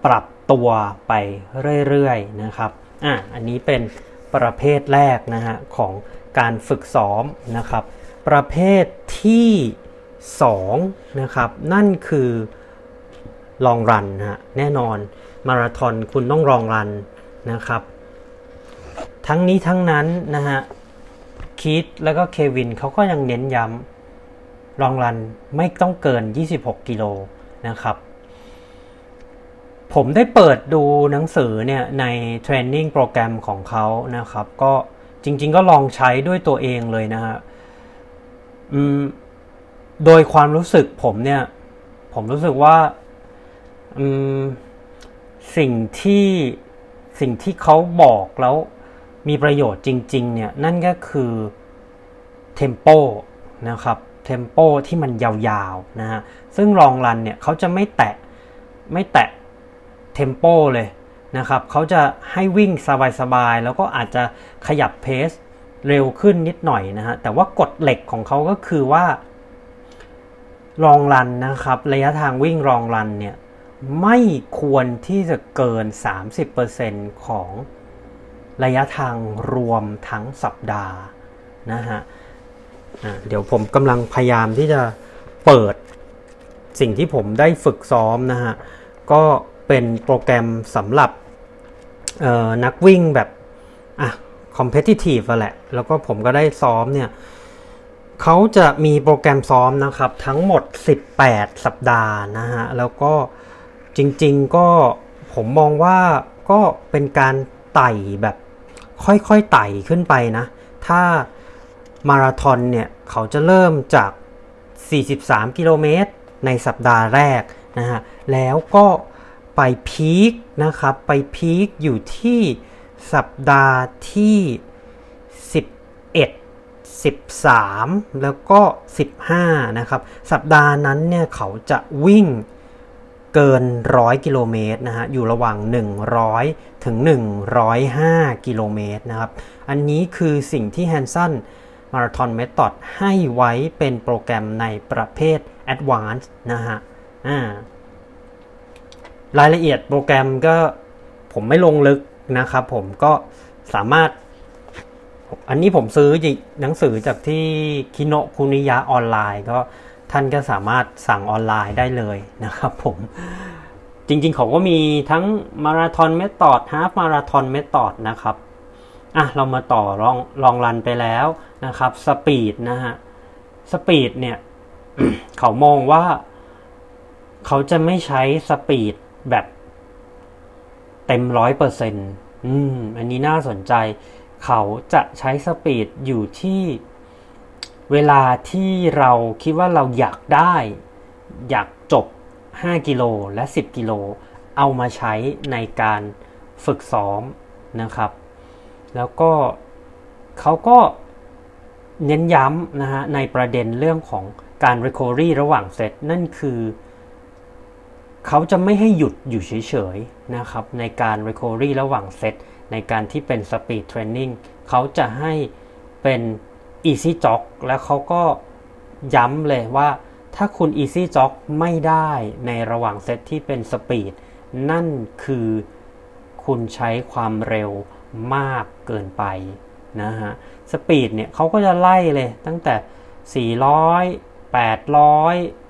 ปรับตัวไปเรื่อยๆนะครับ อะ อันนี้เป็น ประเภทแรกนะฮะของการฝึกซ้อมนะครับ ประเภทที่2นะครับนั่นคือลองรันฮะแน่นอนมาราธอนคุณต้องลองรันนะครับ ทั้งนี้ทั้งนั้นนะฮะคีตแล้วก็เควินเขาก็ยังเน้นย้ำลองรันไม่ต้องเกิน 26 กิโลนะครับ ผมได้เปิดดูหนังสือเนี่ยในเทรนนิ่งโปรแกรมของเขานะครับ ก็จริง ๆ ก็ลองใช้ด้วยตัวเองเลยนะฮะโดยความรู้สึกผมเนี่ย ผมรู้สึกว่าสิ่งที่สิ่งที่เขาบอกแล้วมีประโยชน์จริง ๆ เนี่ย นั่นก็คือเทมโปนะครับเทมโปที่มันยาวๆนะฮะซึ่งลองรันเนี่ยเขาจะไม่แตะไม่แตะ เทมโปเลยนะครับเขาจะให้วิ่งสบายๆ แล้วก็อาจจะขยับเพสเร็วขึ้นนิดหน่อยนะฮะ แต่ว่ากฎเหล็กของเขาก็คือว่า รองรันนะครับ ระยะทางวิ่งรองรันเนี่ย ไม่ควรที่จะเกิน 30%ของระยะทางรวมทั้งสัปดาห์นะฮะะเดี๋ยวผมกำลังพยายามที่จะเปิดสิ่งที่ผมได้ฝึกซ้อมนะฮะ ก็ เป็นโปรแกรมสำหรับนักวิ่งแบบอะ competitive อะแหละ แล้วก็ผมก็ได้ซ้อมเนี่ยเขาจะมีโปรแกรมซ้อมนะครับ ทั้งหมด 18 สัปดาห์นะฮะ แล้วก็จริงๆก็ผมมองว่าก็เป็นการไต่แบบค่อยๆไต่ขึ้นไปนะ ถ้ามาราธอนเนี่ย เขาจะเริ่มจาก 43 กิโลเมตรในสัปดาห์แรกนะฮะ แล้วก็ ไปพีคนะครับ ไปพีคอยู่ที่สัปดาห์ที่ 11 13 แล้วก็ 15 นะครับ สัปดาห์นั้นเนี่ยเขาจะวิ่งเกิน 100 กิโลเมตรนะฮะ อยู่ระหว่าง 100 ถึง 105 กิโลเมตรนะครับ อันนี้คือสิ่งที่แฮนสันมาราธอนเมธอดให้ไว้เป็นโปรแกรมในประเภท Advanced นะฮะ อ่า รายละเอียดโปรแกรมก็ผมไม่ลงลึกนะครับ ผมก็สามารถ อันนี้ผมซื้อหนังสือจากที่คิโนคุนิยะออนไลน์ ก็ท่านก็สามารถสั่งออนไลน์ได้เลยนะครับ ผมจริงๆเขาก็มีทั้ง Marathon Method Half Marathon Method นะครับอะเรามาต่อ long long run ไปแล้วนะครับ speed นะฮะ speed เนี่ย เขามองว่า เขาจะไม่ใช้ speed แบบเต็มร้อยเปอร์เซ็นต์อืม อันนี้น่าสนใจ เขาจะใช้สปีดอยู่ที่เวลาที่เราคิดว่าเราอยากได้ อยากจบ 5 กิโลและ 10 กิโล เอามาใช้ในการฝึกซ้อมนะครับ แล้วก็เขาก็เน้นย้ำนะฮะในประเด็นเรื่องของการ recovery ระหว่างเซตนั่นคือ เขาจะไม่ให้หยุดอยู่เฉยๆนะครับในการ recovery ระหว่างเซตในการที่เป็น speed training เขาจะให้เป็น easy jog แล้วเขาก็ย้ำเลยว่าถ้าคุณ easy jog ไม่ได้ในระหว่างเซตที่เป็น speed นั่นคือคุณใช้ความเร็วมากเกินไปนะฮะสปีดเนี่ยเขาก็จะไล่เลยตั้งแต่ 400 800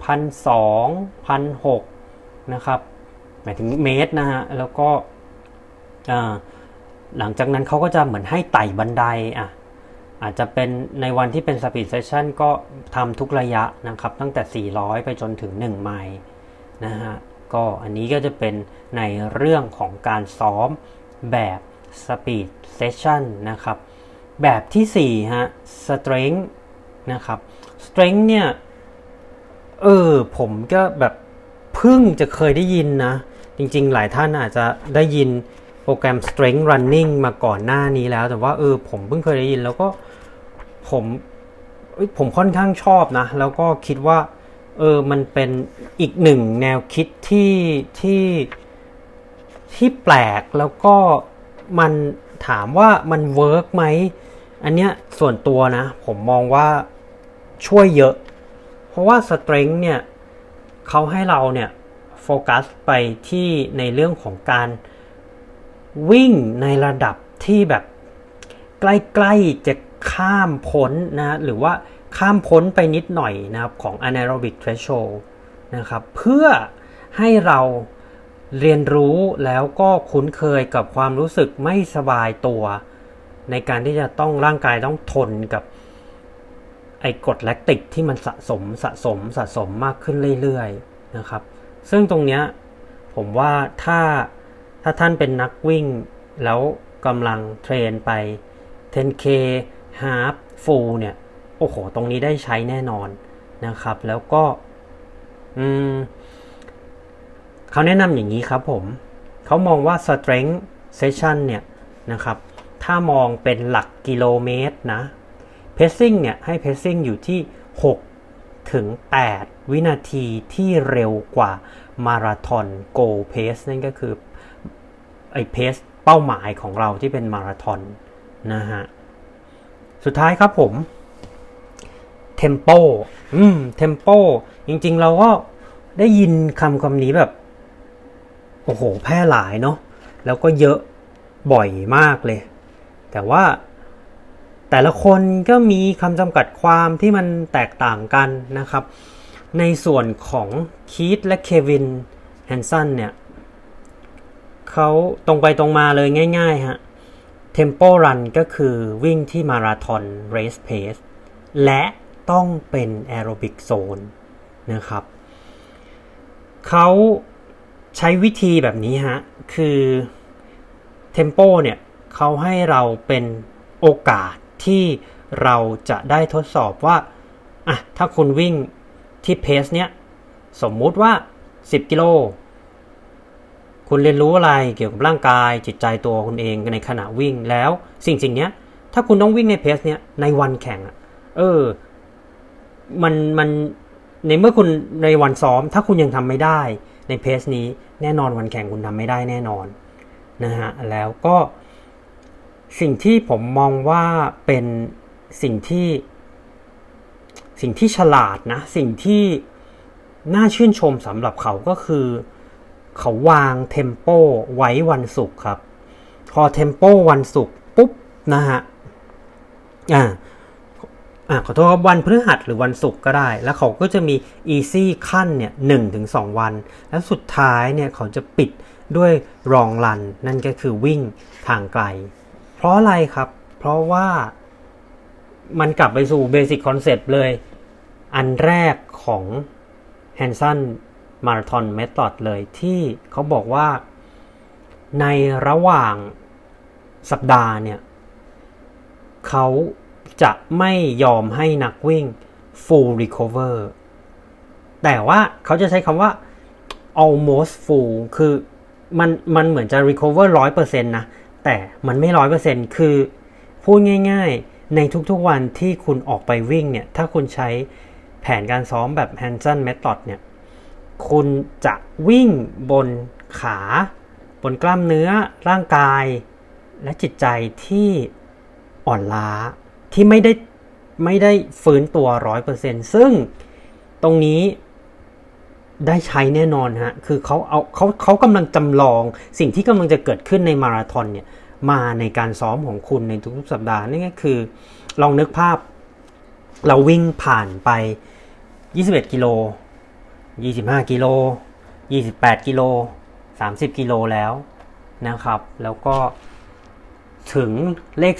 1,200 1,600 นะครับ หมายถึงเมตรนะฮะ แล้วก็หลังจากนั้นเขาก็จะเหมือนให้ไต่บันไดอะอาจจะเป็นในวันที่เป็น speed session ก็ทำทุกระยะนะครับ ตั้งแต่ 400 ไปจนถึง 1 ไมล์นะฮะ ก็อันนี้ก็จะเป็นในเรื่องของการซ้อมแบบ speed sessionนะครับ แบบที่ 4 ฮะ strength นะครับ strength เนี่ย เออ ผมก็แบบ เพิ่งจะเคยได้ยินนะ จริงๆ หลายท่านอาจจะได้ยินโปรแกรม strength running มาก่อนหน้านี้แล้ว แต่ว่าเออผมเพิ่งเคยได้ยินแล้วก็ผมผมค่อนข้างชอบนะ แล้วก็คิดว่าเออมันเป็นอีกหนึ่งแนวคิดที่ที่ที่แปลกแล้วก็มันถามว่ามันเวิร์กไหมอันเนี้ยส่วนตัวนะ ผมมองว่าช่วยเยอะ เพราะว่า strength เนี่ย เขาให้เราเนี่ยโฟกัสไปที่ในเรื่องของการวิ่งในระดับที่แบบใกล้ๆจะข้ามพ้นนะหรือว่าข้ามพ้นไปนิดหน่อยนะครับของ anaerobic threshold นะครับเพื่อให้เราเรียนรู้แล้วก็คุ้นเคยกับความรู้สึกไม่สบายตัว ในการที่จะต้องร่างกายต้องทนกับ ไอ้กรดแลคติกที่มันสะสมสะสมสะสมมากขึ้นเรื่อยๆนะครับ ซึ่งตรงเนี้ยผมว่าถ้าถ้าท่านเป็นนักวิ่ง แล้วกำลังเทรนไป 10k half full เนี่ย โอ้โห ตรงนี้ได้ใช้แน่นอนนะครับ แล้วก็อืมเขาแนะนำอย่างนี้ครับผม เขามองว่า strength session เนี่ยนะครับ ถ้ามองเป็นหลักกิโลเมตรนะ pacing เนี่ยให้ pacing อยู่ที่ 6 ถึง 8 วินาทีที่เร็วกว่ามาราธอน go pace นั่นก็คือไอ้เพสเป้าหมายของเราที่เป็นมาราธอนนะฮะ สุดท้ายครับผม tempo อืม tempo จริงๆเราก็ได้ยินคำคำนี้แบบ โอ้โห แพร่หลายเนาะแล้วก็เยอะบ่อยมากเลย แต่ว่า แต่ละคนก็มีคำจำกัดความที่มันแตกต่างกันนะครับ ในส่วนของ Keith และ Kevin Hanson เนี่ยเขาตรงไปตรงมาเลยง่ายๆฮะ Tempo Run ก็คือวิ่งที่มาราธอนเรสเพสและต้องเป็นแอโรบิกโซนนะครับเขาใช้วิธีแบบนี้ฮะ คือ Tempo เนี่ยเขาให้เราเป็นโอกาส ที่เราจะได้ทดสอบว่าอะถ้าคุณวิ่งที่เพสเนี้ยสมมุติว่า 10 กิโล คุณเรียนรู้อะไรเกี่ยวกับร่างกายจิตใจตัวคุณเองในขณะวิ่งแล้วสิ่งสิ่งเนี้ย ถ้าคุณต้องวิ่งในเพสเนี้ยในวันแข่งอะเออ มันมันในเมื่อคุณในวันซ้อม ถ้าคุณยังทำไม่ได้ในเพสนี้แน่นอนวันแข่งคุณทำไม่ได้แน่นอนนะฮะแล้วก็ สิ่งที่ผมมองว่าเป็นสิ่งที่สิ่งที่ฉลาดนะ สิ่งที่น่าชื่นชมสำหรับเขาก็คือ เขาวางเทมโปไว้วันศุกร์ครับ พอเทมโปวันศุกร์ปุ๊บนะฮะอ่าอ่าขอโทษครับวันพฤหัสหรือวันศุกร์ก็ได้ แล้วเขาก็จะมี easy ขั้นเนี่ยหนึ่งถึงสองวัน แล้วสุดท้ายเนี่ยเขาจะปิดด้วยรองรัน นั่นก็คือวิ่งทางไกล เพราะอะไรครับ เพราะว่ามันกลับไปสู่เบสิ c คอนเซปต์เลย อันแรกของ h a n s o n Marathon Method เลยที่เขาบอกว่าในระหว่างสัปดาห์เนี่ยเขาจะไม่ยอมให้นักวิ่ง full recover แต่ว่าเขาจะใช้คำว่า almost full คือมันมันเหมือนจะ recover 100%นะ แต่มันไม่100%คือ พูดง่ายๆ ในทุกๆวันที่คุณออกไปวิ่งเนี่ย ถ้าคุณใช้แผนการซ้อมแบบ Hanson Method เนี่ย คุณจะวิ่งบนขา บนกล้ามเนื้อร่างกาย และจิตใจที่อ่อนล้าที่ไม่ได้ไม่ได้ฟื้นตัวร้อยเปอร์เซ็นซึ่งตรงนี้ ได้ใช้แน่นอนฮะ คือเขาเอาเขาเขากำลังจำลองสิ่งที่กำลังจะเกิดขึ้นในมาราธอนเนี่ยมาในการซ้อมของคุณในทุกๆสัปดาห์นี่ก็คือ ลองนึกภาพเราวิ่งผ่านไป 21 กิโล 25 กิโล 28 กิโล 30 กิโลแล้วนะครับ แล้วก็ถึงเลข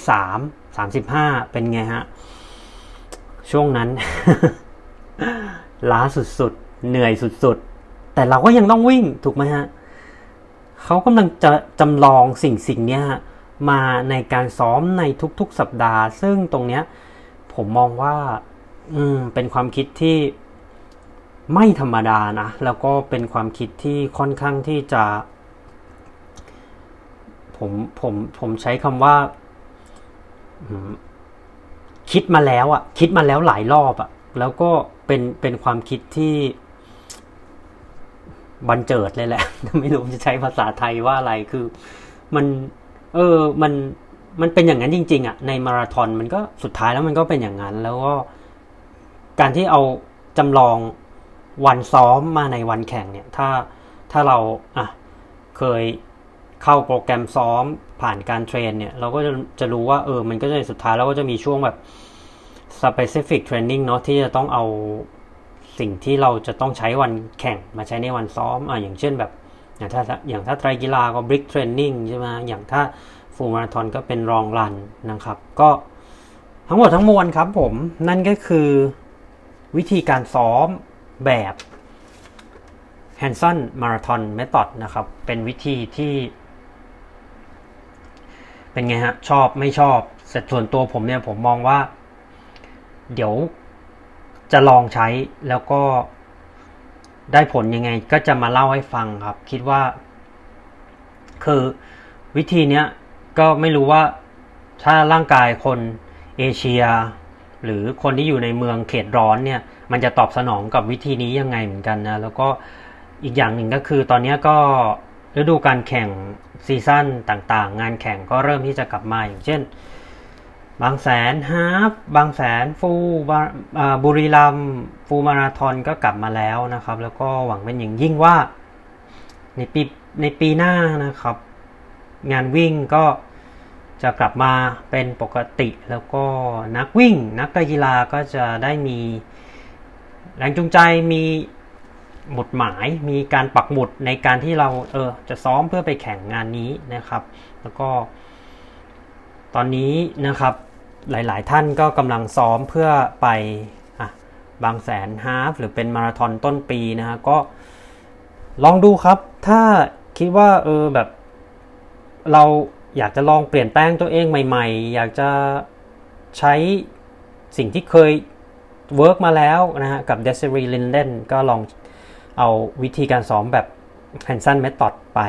3 35 เป็นไงฮะ ช่วงนั้น ล้าสุดๆ เหนื่อยสุดๆ แต่เราก็ยังต้องวิ่งถูกไหมฮะเขากำลังจะจำลองสิ่งสิ่งนี้มาในการซ้อมในทุกๆ สัปดาห์ ซึ่งตรงเนี้ย ผมมองว่า อืม เป็นความคิดที่ไม่ธรรมดานะ แล้วก็เป็นความคิดที่ค่อนข้างที่จะ ผมผมผมใช้คำว่าคิดมาแล้วอะ่ะ คิดมาแล้วหลายรอบอะ่ะ แล้วก็เป็นเป็นความคิดที่ บันเจิดเลยแหละ ไม่รู้จะใช้ภาษาไทยว่าอะไรคือ มัน เออมันมันเป็นอย่างนั้นจริง ๆอะ่ะในมาราธอนมันก็สุดท้ายแล้วมันก็เป็นอย่างนั้น แล้วก็การที่เอาจำลองวันซ้อมมาในวันแข่งเนี่ย ถ้าถ้าเราอะเคยเข้าโปรแกรมซ้อมผ่านการเทรนเนี่ย เราก็จะจะรู้ว่าเออ มันก็จะสุดท้ายเราก็จะมีช่วงแบบ specific training เนาะที่จะต้องเอา สิ่งที่เราจะต้องใช้วันแข่งมาใช้ในวันซ้อมอะอย่างเช่นแบบอย่างถ้าอย่างถ้าไตรกีฬาก็ brick training ใช่ไหมอย่างถ้า full marathon ก็เป็น long run นะครับ ก็ทั้งหมดทั้งมวลครับผม นั่นก็คือวิธีการซ้อมแบบ Hanson Marathon Method นะครับ เป็นวิธีที่ เป็นไงฮะ ชอบไม่ชอบแต่ส่วนตัวผมเนี่ยผมมองว่า เดี๋ยว จะลองใช้แล้วก็ได้ผลยังไง ก็จะมาเล่าให้ฟังครับ คิดว่า คือวิธีเนี้ยก็ไม่รู้ว่าถ้าร่างกายคนเอเชีย หรือคนที่อยู่ในเมืองเขตร้อนเนี่ย มันจะตอบสนองกับวิธีนี้ยังไงเหมือนกันนะ แล้วก็อีกอย่างหนึ่งก็คือตอนนี้ก็ฤดูการแข่งซีซั่นต่างๆ งานแข่งก็เริ่มที่จะกลับมาอย่างเช่น บางแสนฮาฟบางแสนฟูบุรีรัมฟูมาราธอนก็กลับมาแล้วนะครับ แล้วก็หวังเป็นอย่างยิ่งว่า ในปีในปีหน้านะครับ งานวิ่งก็จะกลับมาเป็นปกติ แล้วก็นักวิ่ง นักกีฬาก็จะได้มีแรงจูงใจมีหมุดหมายมีการปักหมุดในการที่เราเออจะซ้อมเพื่อไปแข่งงานนี้นะครับ แล้วก็ตอนนี้นะครับ หลายๆ ท่านก็กำลังซ้อมเพื่อไปอบางแสนฮาฟหรือเป็นมาราธอนต้นปีนะฮะก็ลองดูครับ ถ้าคิดว่าเออแบบเราอยากจะลองเปลี่ยนแปลงตัวเองใหม่ๆ อยากจะใช้สิ่งที่เคย work มาแล้วนะฮะกับ d e s i r e e Linden ก็ลองเอาวิธีการซ้อมแบบ Hanson Method ไป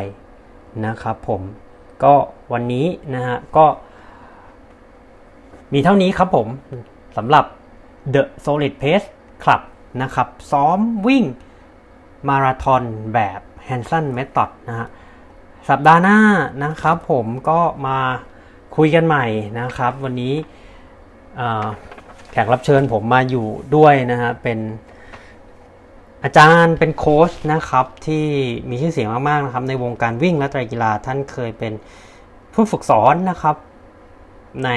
นะครับผม ก็วันนี้นะฮะก็ มีเท่านี้ครับผมสำหรับ The Solid Pace Club นะครับ ซ้อมวิ่งมาราธอนแบบ Hanson Method นะฮะสัปดาห์หน้านะครับผมก็มาคุยกันใหม่นะครับ วันนี้แขกรับเชิญผมมาอยู่ด้วยนะฮะเป็นอาจารย์เป็นโค้ชนะครับที่มีชื่อเสียงมากๆนะครับในวงการวิ่งและไตรกีฬาท่านเคยเป็นผู้ฝึกสอนนะครับใน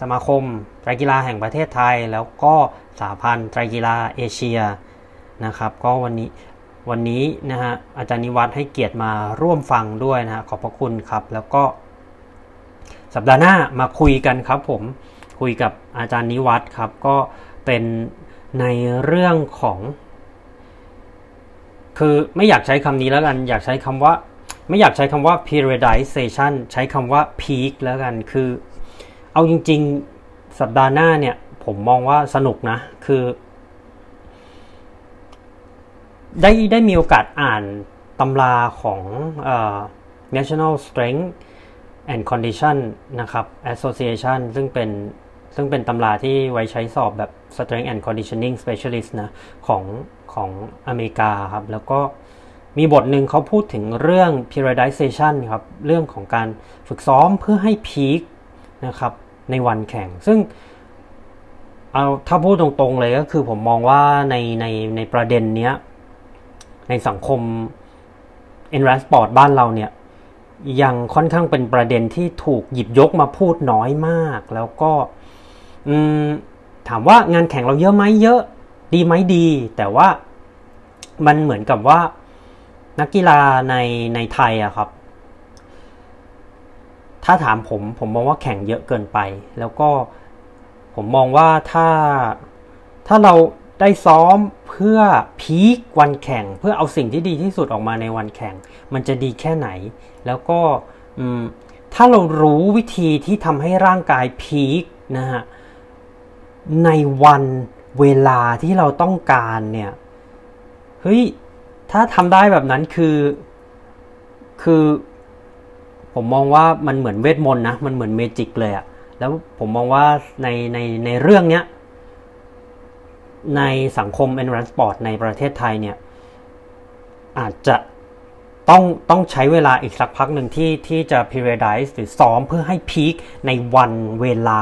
สมาคมไตรกีฬาแห่งประเทศไทย แล้วก็สหพันธ์ไตรกีฬาเอเชียนะครับ ก็วันนี้วันนี้นะฮะอาจารย์นิวัฒน์ให้เกียรติมาร่วมฟังด้วยนะฮะขอบพระคุณครับ แล้วก็ สัปดาห์หน้ามาคุยกันครับผมคุยกับอาจารย์นิวัฒน์ครับ ก็เป็นในเรื่องของ คือไม่อยากใช้คำนี้แล้วกัน อยากใช้คำว่า ไม่อยากใช้คำว่า periodization ใช้คำว่า peak แล้วกันคือ เอาจริง ๆ สัปดาห์หน้าเนี่ย ผมมองว่าสนุกนะ คือ ได้ได้มีโอกาสอ่านตำราของออ National Strength and Condition นะครับ Association ซึ่งเป็นซึ่งเป็นตำราที่ไว้ใช้สอบแบบ Strength and Conditioning Specialist นะของของอเมริกาครับ แล้วก็มีบทหนึ่งเขาพูดถึงเรื่อง periodization ครับ เรื่องของการฝึกซ้อมเพื่อให้พีค นะครับในวันแข่ง ซึ่งเอาถ้าพูดตรงๆเลยก็คือผมมองว่าในในในประเด็นเนี้ย ในสังคม e n r a n Sport บ้านเราเนี่ย ยังค่อนข้างเป็นประเด็นที่ถูกหยิบยกมาพูดน้อยมาก แล้วก็ถามว่างานแข่งเราเยอะไหมเยอะดีไหมดี แต่ว่ามันเหมือนกับว่านักกีฬาในในไทยอะครับ ถ้าถามผมผมมองว่าแข่งเยอะเกินไป แล้วก็ผมมองว่าถ้าถ้าเราได้ซ้อมเพื่อพีควันแข่ง เพื่อเอาสิ่งที่ดีที่สุดออกมาในวันแข่ง มันจะดีแค่ไหน แล้วก็ถ้าเรารู้วิธีที่ทำให้ร่างกายพีคนะฮะในวันเวลาที่เราต้องการเนี่ยเฮ้ยถ้าทำได้แบบนั้นคือ คือ ผมมองว่ามันเหมือนเวทมนต์นะ มันเหมือนเมจิกเลยอะแล้วผมมองว่าในในในเรื่องเนี้ย ในสังคม endurance sport ในประเทศไทยเนี่ย อาจจะต้องต้องใช้เวลาอีกสักพักหนึ่งที่ที่จะ periodize หรือซ้อมเพื่อให้พีคในวันเวลา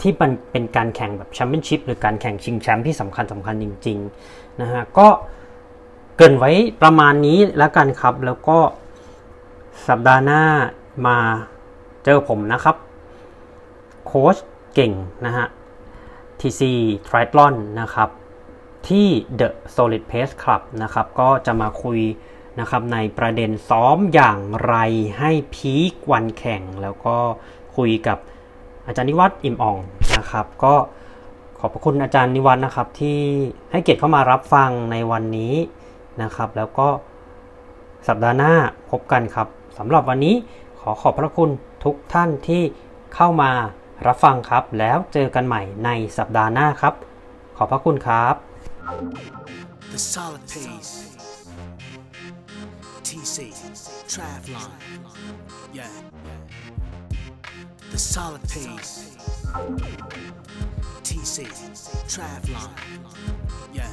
ที่มันเป็นการแข่งแบบแชมเปี้ยนชิพหรือการแข่งชิงแชมป์ที่สำคัญสำคัญจริง ๆ นะฮะ ก็เกินไว้ประมาณนี้แล้วกันครับ แล้วก็ สัปดาห์หน้ามาเจอผมนะครับ โค้ชเก่งนะฮะ TC Triathlon นะครับ ที่ The Solid Pace Club นะครับ ก็จะมาคุยนะครับในประเด็นซ้อมอย่างไรให้พีควันแข่ง แล้วก็คุยกับอาจารย์นิวัฒน์อิ่มอ่องนะครับ ก็ขอบพระคุณอาจารย์นิวัฒน์นะครับที่ให้เกียรติเข้ามารับฟังในวันนี้นะครับ แล้วก็สัปดาห์หน้าพบกันครับ สำหรับวันนี้ขอขอบพระคุณทุกท่านที่เข้ามารับฟังครับ แล้วเจอกันใหม่ในสัปดาห์หน้าครับ ขอบพระคุณครับ The solid pace. TC. Travlon. Yeah. The solid pace. TC. Travlon. Yeah.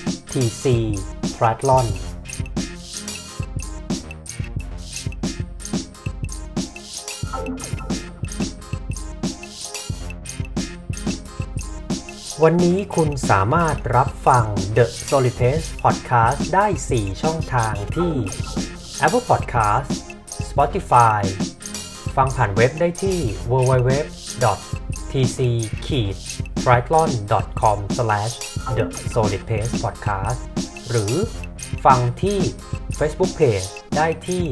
tc triathlon วันนี้คุณสามารถรับฟัง The Solid Pace Podcast ได้ 4 ช่องทางที่ Apple Podcast Spotify ฟังผ่านเว็บได้ที่ www tc triathlon com the solid pace podcast หรือฟังที่ Facebook Page ได้ที่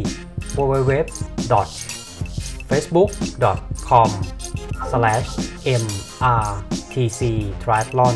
www facebook com mrtc triathlon